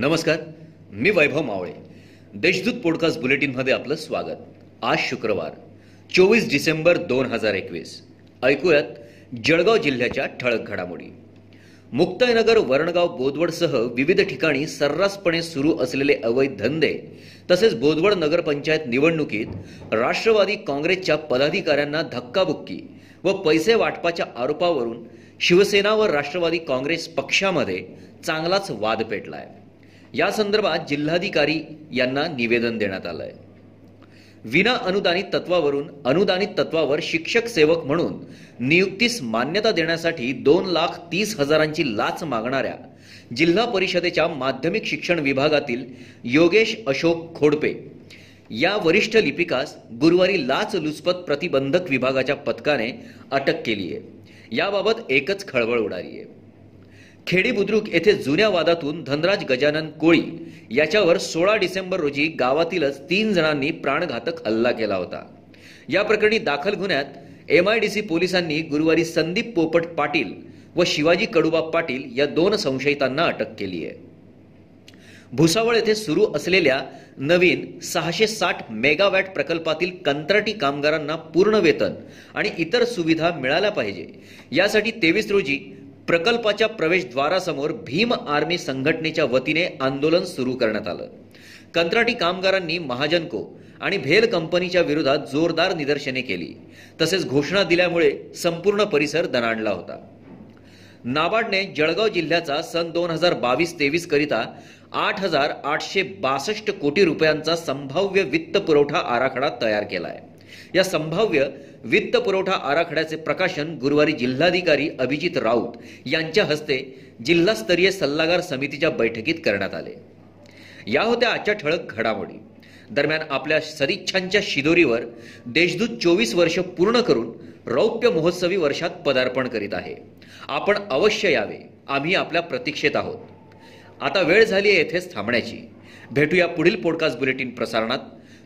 नमस्कार मी वैभव मावळे. देशदूत पॉडकास्ट बुलेटिनमध्ये आपलं स्वागत. आज शुक्रवार चोवीस डिसेंबर दोन हजार एकवीस. ऐकूयात जळगाव जिल्ह्याच्या ठळक घडामोडी. मुक्ताईनगर वरणगाव बोदवडसह विविध ठिकाणी सर्रासपणे सुरू असलेले अवैध धंदे तसेच बोदवड नगरपंचायत निवडणुकीत राष्ट्रवादी काँग्रेसच्या पदाधिकाऱ्यांना धक्काबुक्की व पैसे वाटपाच्या आरोपावरून शिवसेना व राष्ट्रवादी काँग्रेस पक्षामध्ये चांगलाच वाद पेटला आहे या संदर्भात जिल्हाधिकारी यांना निवेदन देण्यात आलं आहे विना अनुदानित तत्वावरून अनुदानित तत्वावर शिक्षक सेवक म्हणून नियुक्तीस मान्यता देण्यासाठी दोन लाख तीस हजारांची लाच मागणाऱ्या जिल्हा परिषदेच्या माध्यमिक शिक्षण विभागातील योगेश अशोक खोडपे या वरिष्ठ लिपिकास गुरुवारी लाच लुचपत प्रतिबंधक विभागाच्या पथकाने अटक केली आहे याबाबत एकच खळबळ उडाली आहे खेडी बुद्रुक येथे जुन्या वादातून धनराज गजानन कोळी याच्यावर सोळा डिसेंबर रोजी गावातीलच तीन जणांनी प्राणघातक हल्ला केला होता. या प्रकरणी दाखल गुन्ह्यात एमआयडीसी पोलिसांनी गुरुवारी संदीप पोपट पाटील व शिवाजी कडुबा पाटील या दोन संशयितांना अटक केली आहे. भुसावळ येथे सुरू असलेल्या नवीन सहाशे साठ मेगावॅट प्रकल्पातील कंत्राटी कामगारांना पूर्ण वेतन आणि इतर सुविधा मिळाल्या पाहिजे. यासाठी तेवीस रोजी प्रकल्पाच्या प्रवेशद्वारासमोर भीम आर्मी संघटनेच्या वतीने आंदोलन सुरू करण्यात आलं. कंत्राटी कामगारांनी महाजनको आणि भेल कंपनीच्या विरोधात जोरदार निदर्शने केली. तसेच घोषणा दिल्यामुळे संपूर्ण परिसर दणाणला होता. नाबार्डने जळगाव जिल्ह्याचा सन दोन हजार बावीस तेवीस करिता आठ हजार आठशे बासष्ट कोटी रुपयांचा संभाव्य वित्त पुरवठा आराखडा तयार केला आहे या संभाव्य वित्त पुरवठा आराखड्याचे प्रकाशन गुरुवारी जिल्हाधिकारी अभिजित राऊत यांच्या हस्ते जिल्हास्तरीय सल्लागार समितीच्या बैठकीत करण्यात आले. या होत्या आजच्या ठळक घडामोडी. दरम्यान आपल्या सदिच्छांच्या शिदोरीवर देशदूत चोवीस वर्ष पूर्ण करून रौप्य महोत्सवी वर्षात पदार्पण करीत आहे. आपण अवश्य यावे. आम्ही आपल्या प्रतीक्षेत आहोत. आता वेळ झाली आहे येथेच थांबण्याची. भेटूया पुढील पॉडकास्ट बुलेटिन प्रसारणात.